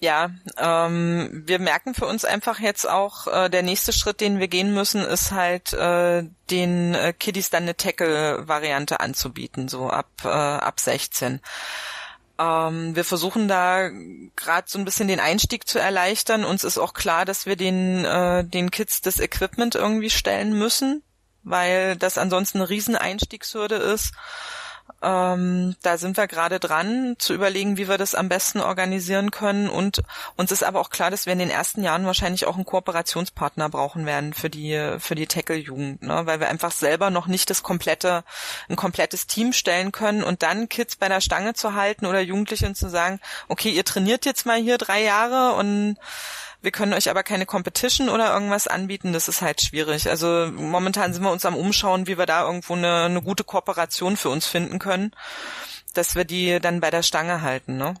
Ja, ähm, wir merken für uns einfach jetzt auch, äh, der nächste Schritt, den wir gehen müssen, ist halt äh, den äh, Kiddies dann eine Tackle-Variante anzubieten, so ab, äh, ab 16. Ähm, wir versuchen da gerade so ein bisschen den Einstieg zu erleichtern. Uns ist auch klar, dass wir den, äh, den Kids das Equipment irgendwie stellen müssen weil das ansonsten eine riesen Einstiegshürde ist. Ähm, da sind wir gerade dran, zu überlegen, wie wir das am besten organisieren können. Und uns ist aber auch klar, dass wir in den ersten Jahren wahrscheinlich auch einen Kooperationspartner brauchen werden für die für die Tackle-Jugend, ne? weil wir einfach selber noch nicht das komplette ein komplettes Team stellen können und dann Kids bei der Stange zu halten oder Jugendlichen zu sagen, okay, ihr trainiert jetzt mal hier drei Jahre und wir können euch aber keine Competition oder irgendwas anbieten, das ist halt schwierig. Also momentan sind wir uns am Umschauen, wie wir da irgendwo eine, eine gute Kooperation für uns finden können, dass wir die dann bei der Stange halten. Ne?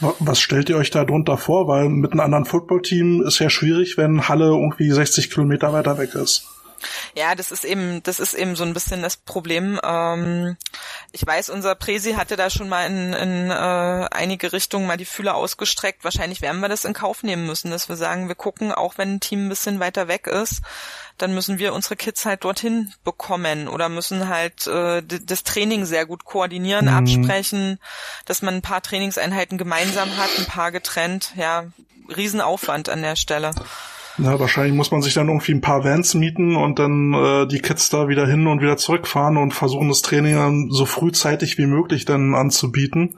Was stellt ihr euch da drunter vor? Weil mit einem anderen Footballteam ist ja schwierig, wenn Halle irgendwie 60 Kilometer weiter weg ist. Ja, das ist eben, das ist eben so ein bisschen das Problem. Ähm, ich weiß, unser Presi hatte da schon mal in, in äh, einige Richtungen mal die Fühler ausgestreckt. Wahrscheinlich werden wir das in Kauf nehmen müssen, dass wir sagen, wir gucken, auch wenn ein Team ein bisschen weiter weg ist, dann müssen wir unsere Kids halt dorthin bekommen oder müssen halt äh, das Training sehr gut koordinieren, mhm. absprechen, dass man ein paar Trainingseinheiten gemeinsam hat, ein paar getrennt. Ja, Riesenaufwand an der Stelle. Na, wahrscheinlich muss man sich dann irgendwie ein paar Vans mieten und dann äh, die Kids da wieder hin und wieder zurückfahren und versuchen das Training dann so frühzeitig wie möglich dann anzubieten.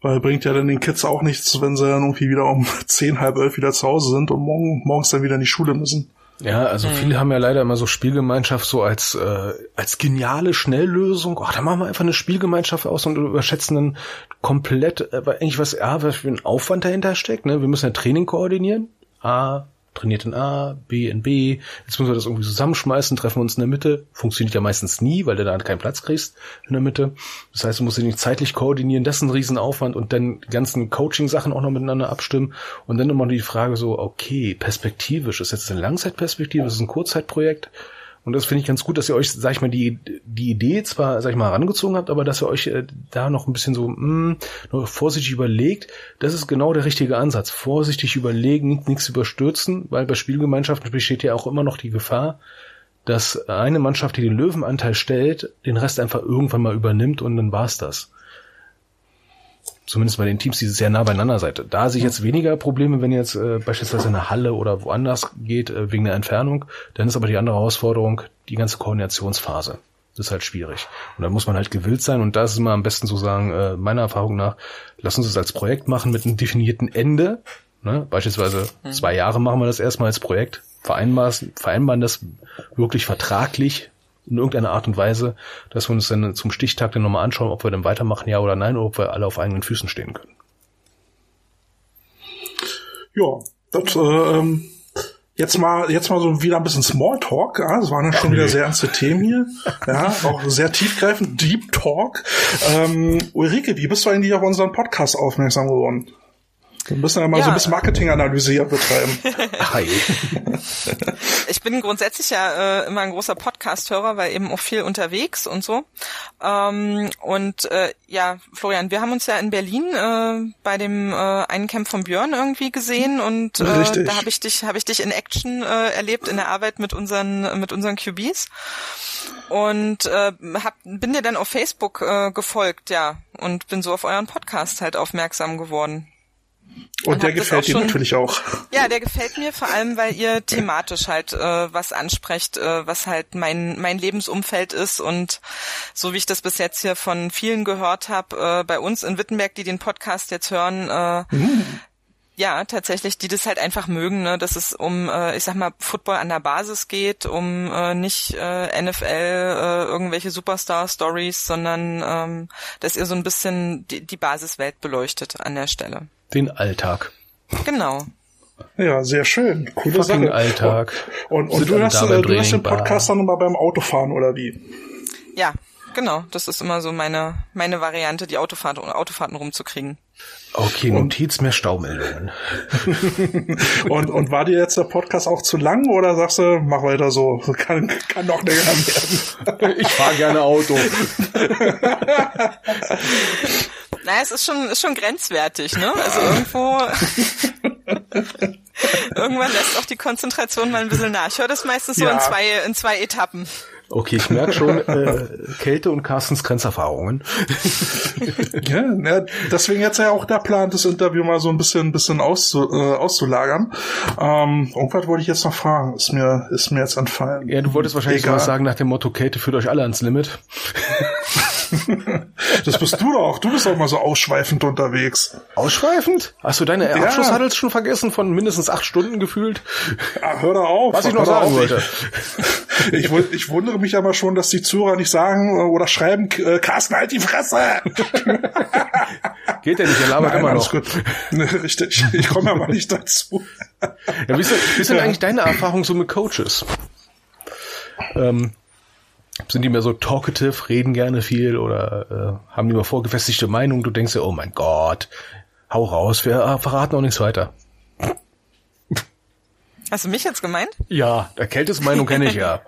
Weil bringt ja dann den Kids auch nichts, wenn sie dann irgendwie wieder um zehn, halb elf wieder zu Hause sind und morgen, morgens dann wieder in die Schule müssen. Ja, also mhm. viele haben ja leider immer so Spielgemeinschaft so als äh, als geniale Schnelllösung. Oh, da machen wir einfach eine Spielgemeinschaft aus und überschätzen dann komplett, äh, eigentlich was, ja, was für ein Aufwand dahinter steckt. Ne? Wir müssen ja Training koordinieren. A, trainiert in A, B in B, jetzt müssen wir das irgendwie zusammenschmeißen, treffen uns in der Mitte. Funktioniert ja meistens nie, weil du da keinen Platz kriegst in der Mitte. Das heißt, du musst dich zeitlich koordinieren, das ist ein Riesenaufwand und dann die ganzen Coaching-Sachen auch noch miteinander abstimmen. Und dann immer die Frage so, okay, perspektivisch, ist jetzt eine Langzeitperspektive, ist es ein Kurzzeitprojekt? Und das finde ich ganz gut, dass ihr euch, sag ich mal, die, die Idee zwar, sag ich mal, herangezogen habt, aber dass ihr euch äh, da noch ein bisschen so, mh, hm, noch vorsichtig überlegt. Das ist genau der richtige Ansatz. Vorsichtig überlegen, nichts überstürzen, weil bei Spielgemeinschaften besteht ja auch immer noch die Gefahr, dass eine Mannschaft, die den Löwenanteil stellt, den Rest einfach irgendwann mal übernimmt und dann war's das. Zumindest bei den Teams, die sehr nah beieinander seid. Da sehe ich jetzt weniger Probleme, wenn ihr jetzt äh, beispielsweise in eine Halle oder woanders geht, äh, wegen der Entfernung. Dann ist aber die andere Herausforderung die ganze Koordinationsphase. Das ist halt schwierig. Und da muss man halt gewillt sein. Und da ist es immer am besten zu sagen, äh, meiner Erfahrung nach, lass uns das als Projekt machen mit einem definierten Ende. Ne? Beispielsweise mhm. zwei Jahre machen wir das erstmal als Projekt. Vereinbaren, vereinbaren das wirklich vertraglich in irgendeiner Art und Weise, dass wir uns dann zum Stichtag dann nochmal anschauen, ob wir dann weitermachen, ja oder nein, oder ob wir alle auf eigenen Füßen stehen können. Ja, das, äh, jetzt mal, jetzt mal so wieder ein bisschen Smalltalk. Ja, das waren ja schon wieder sehr ernste Themen hier. Ja, auch sehr tiefgreifend, Deep Talk. Ähm, Ulrike, wie bist du eigentlich auf unseren Podcast aufmerksam geworden? Wir müssen ja mal ja. so ein bisschen Marketinganalyse hier betreiben. ich bin grundsätzlich ja äh, immer ein großer Podcast-Hörer, weil eben auch viel unterwegs und so. Ähm, und äh, ja, Florian, wir haben uns ja in Berlin äh, bei dem äh, einen Camp von Björn irgendwie gesehen und äh, da habe ich dich, habe ich dich in Action äh, erlebt in der Arbeit mit unseren mit unseren QBs und äh, hab, bin dir dann auf Facebook äh, gefolgt, ja, und bin so auf euren Podcast halt aufmerksam geworden. Und der gefällt dir natürlich auch. Ja, der gefällt mir vor allem, weil ihr thematisch halt äh, was ansprecht, äh, was halt mein mein Lebensumfeld ist und so wie ich das bis jetzt hier von vielen gehört habe, äh, bei uns in Wittenberg, die den Podcast jetzt hören, äh, mhm. ja tatsächlich, die das halt einfach mögen, ne, dass es um, äh, ich sag mal, Football an der Basis geht, um äh, nicht äh, NFL äh, irgendwelche Superstar-Stories, sondern ähm, dass ihr so ein bisschen die, die Basiswelt beleuchtet an der Stelle den Alltag. Genau. Ja, sehr schön. Coole Fucking Sache. Alltag. Und, und, und du, hast, äh, du hast den Podcast dann immer beim Autofahren oder wie? Ja, genau. Das ist immer so meine, meine Variante, die Autofahrt, Autofahrten rumzukriegen. Okay, Notiz mehr Staumeldungen. und, und war dir jetzt der Podcast auch zu lang oder sagst du, mach weiter so, kann, kann noch länger werden? ich fahre gerne Auto. Naja, es ist schon, ist schon grenzwertig, ne? Also irgendwo, irgendwann lässt auch die Konzentration mal ein bisschen nach. Ich höre das meistens so ja. in zwei, in zwei Etappen. Okay, ich merke schon äh, Kälte und Carstens Grenzerfahrungen. ja, ja, deswegen jetzt ja auch der Plan, das Interview mal so ein bisschen, ein bisschen auszu, äh, auszulagern. Ähm, irgendwas wollte ich jetzt noch fragen, ist mir, ist mir jetzt entfallen. Ja, du wolltest wahrscheinlich was sagen nach dem Motto, Kälte führt euch alle ans Limit. das bist du doch. Du bist doch mal so ausschweifend unterwegs. Ausschweifend? Hast du deine ja. Abschlusshuddles schon vergessen von mindestens acht Stunden gefühlt? Ja, hör da auf. Was ich noch sagen wollte. Ich, ich, wundere mich aber schon, dass die Zuhörer nicht sagen oder schreiben, äh, Carsten, halt die Fresse! Geht ja nicht, er labert Nein, immer noch. Gut. Richtig, ich komme aber nicht dazu. Ja, wie ist denn, wie ist denn ja. eigentlich deine Erfahrung so mit Coaches? Ähm, sind die mehr so talkative, reden gerne viel oder äh, haben die mal vorgefestigte Meinung? Du denkst ja, oh mein Gott, hau raus, wir äh, verraten auch nichts weiter. Hast du mich jetzt gemeint? Ja, Erkältesmeinung kenne ich ja.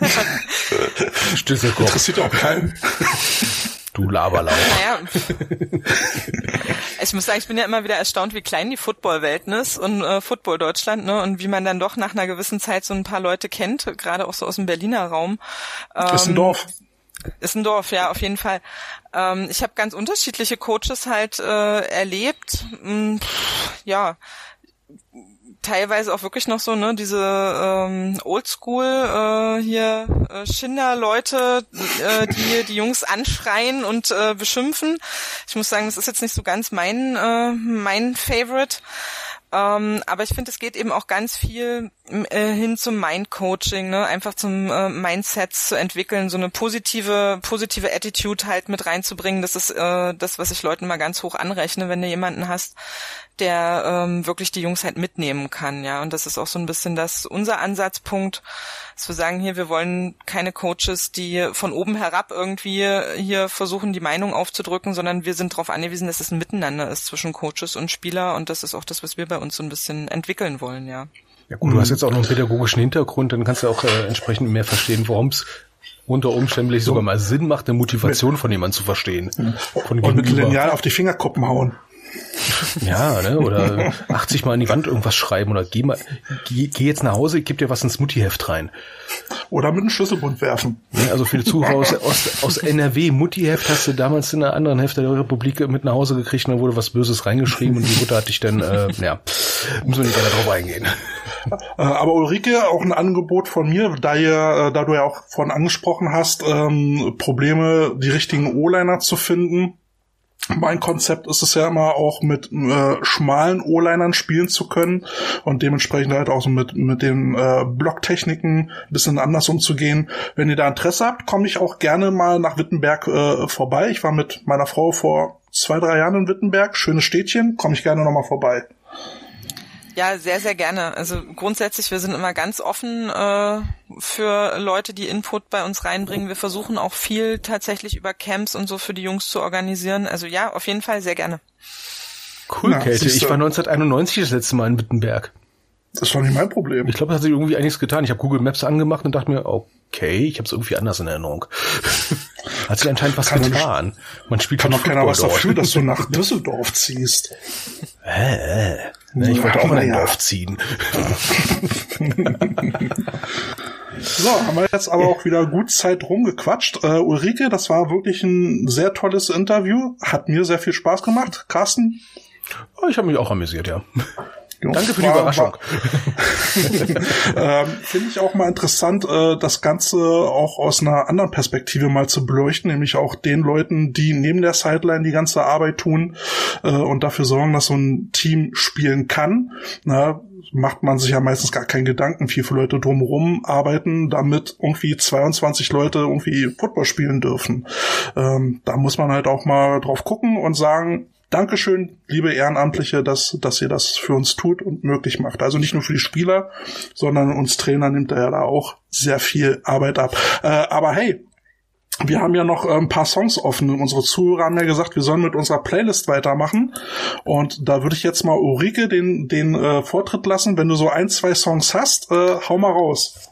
Stisselkopf. Interessiert auch keinen. Du Laberlau. Naja. ich muss sagen, ich bin ja immer wieder erstaunt, wie klein die Football-Welt ist und äh, Football Deutschland, ne? Und wie man dann doch nach einer gewissen Zeit so ein paar Leute kennt, gerade auch so aus dem Berliner Raum. Ähm, ist ein Dorf. Ist ein Dorf, ja, auf jeden Fall. Ähm, ich habe ganz unterschiedliche Coaches halt äh, erlebt. Hm, ja, teilweise auch wirklich noch so, ne, diese ähm, Oldschool äh, hier äh, Schinder-Leute, äh, die die Jungs anschreien und äh, beschimpfen. Ich muss sagen, das ist jetzt nicht so ganz mein äh, mein Favorite. Ähm, aber ich finde, es geht eben auch ganz viel äh, hin zum Mind-Coaching, ne? einfach zum äh, Mindset zu entwickeln, so eine positive, positive Attitude halt mit reinzubringen. Das ist äh, das, was ich Leuten mal ganz hoch anrechne, wenn du jemanden hast, der ähm, wirklich die Jungs halt mitnehmen kann, ja. Und das ist auch so ein bisschen das unser Ansatzpunkt, dass wir sagen hier, wir wollen keine Coaches, die von oben herab irgendwie hier versuchen, die Meinung aufzudrücken, sondern wir sind darauf angewiesen, dass es ein Miteinander ist zwischen Coaches und Spieler und das ist auch das, was wir bei uns so ein bisschen entwickeln wollen, ja. Ja gut, du hast jetzt auch noch einen pädagogischen Hintergrund, dann kannst du auch äh, entsprechend mehr verstehen, warum es unter Umständen sogar mal Sinn macht, eine Motivation von jemandem zu verstehen. Von und mit Lineal auf die Fingerkuppen hauen. Ja, ne? Oder 80 Mal an die Wand irgendwas schreiben oder geh mal, geh, geh jetzt nach Hause, gib dir was ins Muttiheft rein. Oder mit einem Schlüsselbund werfen. Ja, also viele Zuhörer aus, aus, aus NRW, Muttiheft hast du damals in einer anderen Hälfte der Republik mit nach Hause gekriegt und da wurde was Böses reingeschrieben und die Mutter hat dich dann, äh, ja, müssen wir nicht weiter drauf eingehen. Äh, aber Ulrike, auch ein Angebot von mir, da ihr, äh, da du ja auch von angesprochen hast, ähm, Probleme, die richtigen O-Liner zu finden mein Konzept ist es ja immer auch mit äh, schmalen O-Linern spielen zu können und dementsprechend halt auch so mit, mit den äh, Blocktechniken ein bisschen anders umzugehen. Wenn ihr da Interesse habt, komme ich auch gerne mal nach Wittenberg äh, vorbei. Ich war mit meiner Frau vor zwei, drei Jahren in Wittenberg. Schönes Städtchen, komme ich gerne nochmal vorbei. Ja, sehr, sehr gerne. Also grundsätzlich, wir sind immer ganz offen äh, für Leute, die Input bei uns reinbringen. Wir versuchen auch viel tatsächlich über Camps und so für die Jungs zu organisieren. Also ja, auf jeden Fall sehr gerne. Cool, ja, Käthe. Ich war 1991 das letzte Mal in Wittenberg. Das war nicht mein Problem. Ich glaube, da hat sich irgendwie einiges getan. Ich habe Google Maps angemacht und dachte mir, okay, ich habe es irgendwie anders in Erinnerung. hat sich anscheinend was kann getan. Man spielt kann doch keiner was dafür, dass du nach Düsseldorf ziehst. Äh, Ne, ich wollte auch ein ja. Dorf ziehen. So, haben wir jetzt aber auch wieder gut Zeit rumgequatscht. Uh, Ulrike, das war wirklich ein sehr tolles Interview. Hat mir sehr viel Spaß gemacht. Carsten? Oh, ich habe mich auch amüsiert, ja. Jo, Danke für die war, Überraschung. ähm, Finde ich auch mal interessant, äh, das Ganze auch aus einer anderen Perspektive mal zu beleuchten, nämlich auch den Leuten, die neben der Sideline die ganze Arbeit tun äh, und dafür sorgen, dass so ein Team spielen kann. Na, macht man sich ja meistens gar keinen Gedanken, wie viele Leute drumherum arbeiten, damit irgendwie 22 Leute irgendwie Football spielen dürfen. Ähm, da muss man halt auch mal drauf gucken und sagen, Dankeschön, liebe Ehrenamtliche, dass, dass ihr das für uns tut und möglich macht. Also nicht nur für die Spieler, sondern uns Trainer nimmt er ja da auch sehr viel Arbeit ab. Äh, aber hey, wir haben ja noch äh, ein paar Songs offen. Unsere Zuhörer haben ja gesagt, wir sollen mit unserer Playlist weitermachen. Und da würde ich jetzt mal Ulrike den, den äh, Vortritt lassen. Wenn du so ein, zwei Songs hast, äh, hau mal raus.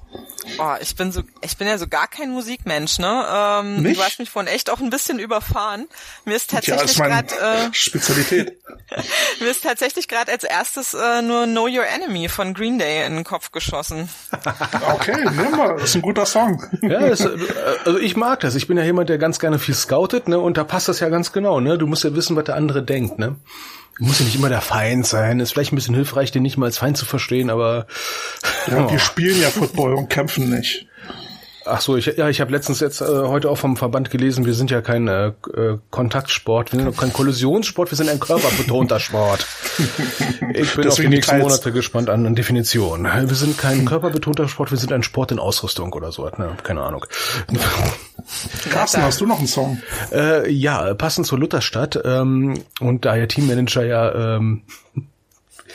Oh, ich bin so, ich bin ja so gar kein Musikmensch, ne? Ähm, Nicht? Du hast mich vorhin echt auch ein bisschen überfahren. Mir ist tatsächlich ja, gerade äh, Spezialität. mir ist tatsächlich gerade als erstes äh, nur Know Your Enemy von Green Day in den Kopf geschossen. okay, nehmen wir. Das ist ein guter Song. ja, das, äh, also ich mag das. Ich bin ja jemand, der ganz gerne viel scoutet, ne? Und da passt das ja ganz genau, ne? Du musst ja wissen, was der andere denkt, ne? Muss ja nicht immer der Feind sein. Ist vielleicht ein bisschen hilfreich, den nicht mal als Feind zu verstehen, aber. Ja, oh. wir spielen ja Football und kämpfen nicht. Ach so, ich, ja, ich habe letztens jetzt äh, heute auch vom Verband gelesen, wir sind ja kein äh, äh Kontaktsport, wir sind kein Kollisionssport, wir sind ein körperbetonter Sport. Ich bin auf die nächsten Monate gespannt an, an Definition. Wir sind kein körperbetonter Sport, wir sind ein Sport in Ausrüstung oder so. Ne, keine Ahnung. Carsten, hast du noch einen Song? Äh, ja, passend zur Lutherstadt ähm, und da ja Teammanager ja ähm,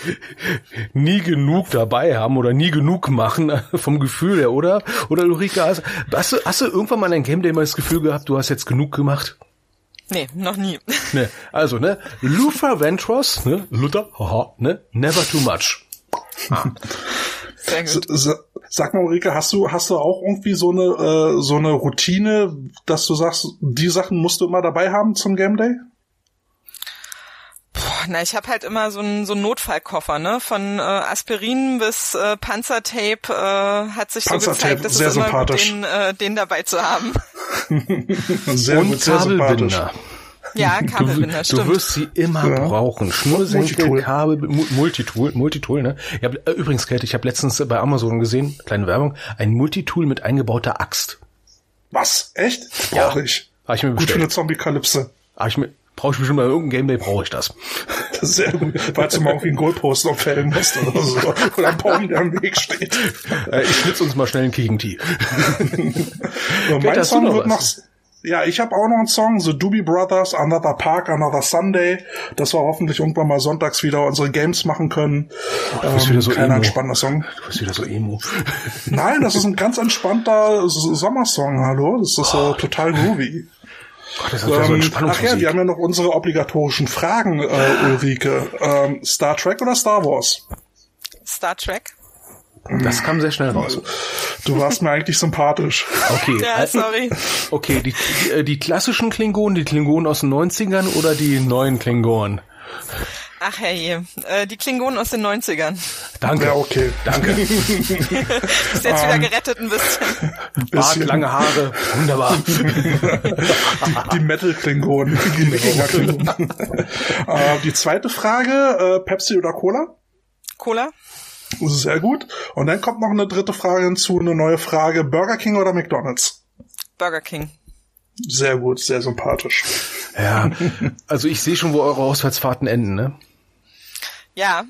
nie genug dabei haben oder nie genug machen vom Gefühl her, oder? Oder Ulrike, hast, hast, du, hast du irgendwann mal in einem Game Day mal das Gefühl gehabt, du hast jetzt genug gemacht? Nee, noch nie. Ne, also, ne, Luther Ventros, ne, Luther, haha, ne, never too much. Ah. Sehr gut. Sag mal, Ulrike, hast du, hast du auch irgendwie so eine, äh, so eine Routine, dass du sagst, die Sachen musst du immer dabei haben zum Game Day? na, ich habe halt immer so einen so einen Notfallkoffer, ne? Von äh, Aspirin bis äh, Panzertape äh, hat sich so gezeigt, dass es immer gut, den, äh, den dabei zu haben. sehr Und gut, sehr sympathisch. Ja, Kabelbinder, du, stimmt. Du wirst sie immer ja. brauchen. Schnursenkel, Kabel, Multitool, Multitool, ne? Ich hab, äh, übrigens, Kate, ich habe letztens bei Amazon gesehen, kleine Werbung, ein Multitool mit eingebauter Axt. Was? Echt? Brauch ja. ich. Hab ich mir Gut für eine Zombie-Kalypse. Hab ich mir, brauche ich bestimmt mal irgendein Gameplay, brauche ich das. Das ist sehr gut, falls du mal irgendwie einen Goldpost noch fällen musst oder so. Oder ein Baum, der am Weg steht. Äh, ich schnitze uns mal schnell einen Kicking-Tee. so, mein Song wird noch... Ja, ich habe auch noch einen Song, The Doobie Brothers, Another Park, Another Sunday, dass wir hoffentlich irgendwann mal sonntags wieder unsere Games machen können. Oh, du bist ähm, wieder so kleiner entspannter Song. Du bist wieder so emo. Nein, das ist ein ganz entspannter Sommersong, hallo. Das ist oh, äh, total groovy. Gott, das ist ähm, so ach ja, wir haben ja noch unsere obligatorischen Fragen, äh, Ulrike. Ähm, Star Trek oder Star Wars? Star Trek. Das kam sehr schnell raus. Du warst mir eigentlich sympathisch. Okay. Ja, sorry. Okay, die, die, äh, die klassischen Klingonen, die Klingonen aus den 90ern oder die neuen Klingonen? Ach herrje, äh, die Klingonen aus den 90ern. Danke. Ja, okay. Danke. Ist jetzt wieder ähm, gerettet ein bisschen. Bart, lange Haare, wunderbar. die Metal-Klingonen. Die, Klingonen. äh, die zweite Frage, äh, Pepsi oder Cola? Cola. Das ist sehr gut. Und dann kommt noch eine dritte Frage hinzu, eine neue Frage. Burger King oder McDonald's? Burger King. Sehr gut, sehr sympathisch. Ja, also ich sehe schon, wo eure Auswärtsfahrten enden, ne? Ja.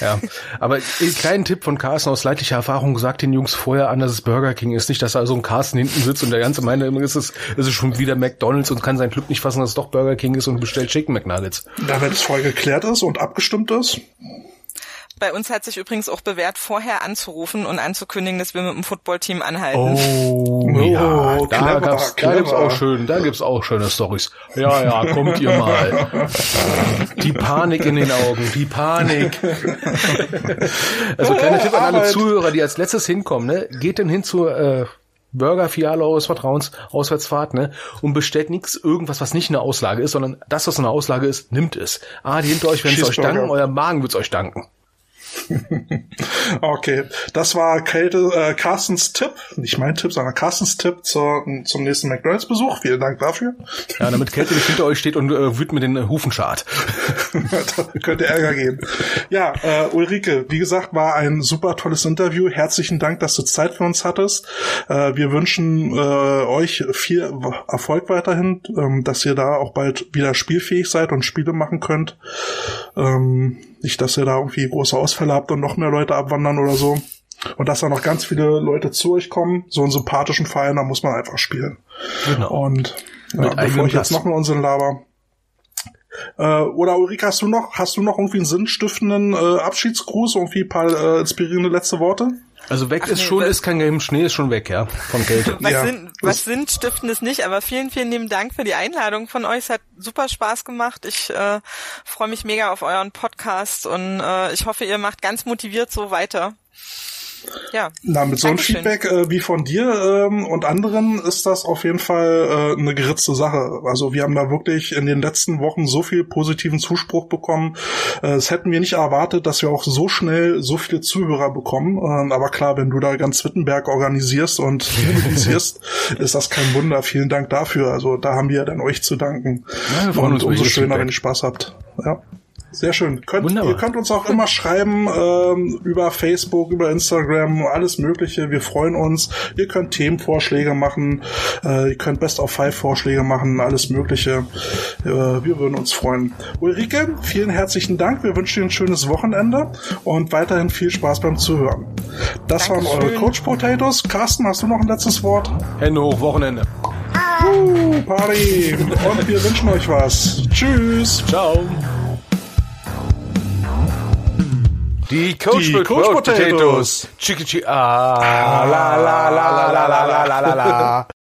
Ja, aber einen kleinen Tipp von Carsten aus leidlicher Erfahrung, sagt den Jungs vorher an, dass es Burger King ist. Nicht, dass da so ein Carsten hinten sitzt und der ganze meine, ist es, ist es schon wieder McDonalds und kann sein Glück nicht fassen, dass es doch Burger King ist und bestellt Chicken McNuggets. Da, wenn es voll geklärt ist und abgestimmt ist, bei uns hat sich übrigens auch bewährt, vorher anzurufen und anzukündigen, dass wir mit dem Footballteam anhalten. Oh, ja, oh, da, clever, gab's, da gibt's auch schön, da gibt's auch schöne Stories. Ja, ja, kommt ihr mal. Die Panik in den Augen, die Panik. also kleiner Tipp an alle Zuhörer, die als letztes hinkommen, ne? Geht denn hin zu äh, Burger Fialo eures Vertrauens, Auswärtsfahrt, ne? Und bestellt nichts, irgendwas, was nicht eine Auslage ist, sondern das, was eine Auslage ist, nimmt es. Ah, die hinter euch werden es euch danken, euer Magen wird's euch danken. okay, das war Kälte, äh, Carstens Tipp, nicht mein Tipp, sondern Carstens Tipp zur, zum nächsten McDonalds-Besuch. Vielen Dank dafür. Ja, damit Kälte nicht hinter euch steht und äh, wütend mit den Hufen schart. könnte Ärger geben. Ja, äh, Ulrike, wie gesagt, war ein super tolles Interview. Herzlichen Dank, dass du Zeit für uns hattest. Äh, wir wünschen äh, euch viel Erfolg weiterhin, ähm, dass ihr da auch bald wieder spielfähig seid und Spiele machen könnt. Ähm, nicht, dass ihr da irgendwie große Ausfälle habt und noch mehr Leute abwandern oder so. Und dass da noch ganz viele Leute zu euch kommen. So einen sympathischen Verein, da muss man einfach spielen. Genau. Und ja, bevor ich jetzt noch mal unseren Laber. Äh, oder Ulrike, hast du noch, hast du noch irgendwie einen sinnstiftenden äh, Abschiedsgruß, irgendwie ein paar äh, inspirierende letzte Worte? Also weg Ach ist nee, schon, ist kein Game, Schnee ist schon weg, ja, von Kälte. was, ja. sind, was sind stiften es nicht, aber vielen, vielen lieben Dank für die Einladung von euch. Es hat super Spaß gemacht. Ich äh, freue mich mega auf euren Podcast und äh, ich hoffe, ihr macht ganz motiviert so weiter. Ja. Na, mit so einem Feedback äh, wie von dir ähm, und anderen ist das auf jeden Fall äh, eine geritzte Sache. Also wir haben da wirklich in den letzten Wochen so viel positiven Zuspruch bekommen. Äh, das hätten wir nicht erwartet, dass wir auch so schnell so viele Zuhörer bekommen. Ähm, aber klar, wenn du da ganz Wittenberg organisierst und mobilisierst, ist das kein Wunder. Vielen Dank dafür. Also da haben wir dann euch zu danken. Ja, und umso schöner, wenn ihr Spaß habt. Ja. Sehr schön. Könnt, ihr könnt uns auch immer schreiben ähm, über Facebook, über Instagram, alles Mögliche. Wir freuen uns. Ihr könnt Themenvorschläge machen. Äh, ihr könnt Best of Five Vorschläge machen, alles Mögliche. Äh, wir würden uns freuen. Ulrike, vielen herzlichen Dank. Wir wünschen dir ein schönes Wochenende und weiterhin viel Spaß beim Zuhören. Das Dankeschön. waren eure Coach Potatoes. Carsten, hast du noch ein letztes Wort? Hände hoch, Wochenende. Uh, Party. Und wir wünschen euch was. Tschüss. Ciao. Die Coach, Die Coach Potatoes. Chicky Chicky. Ah, la la la la la la la la la.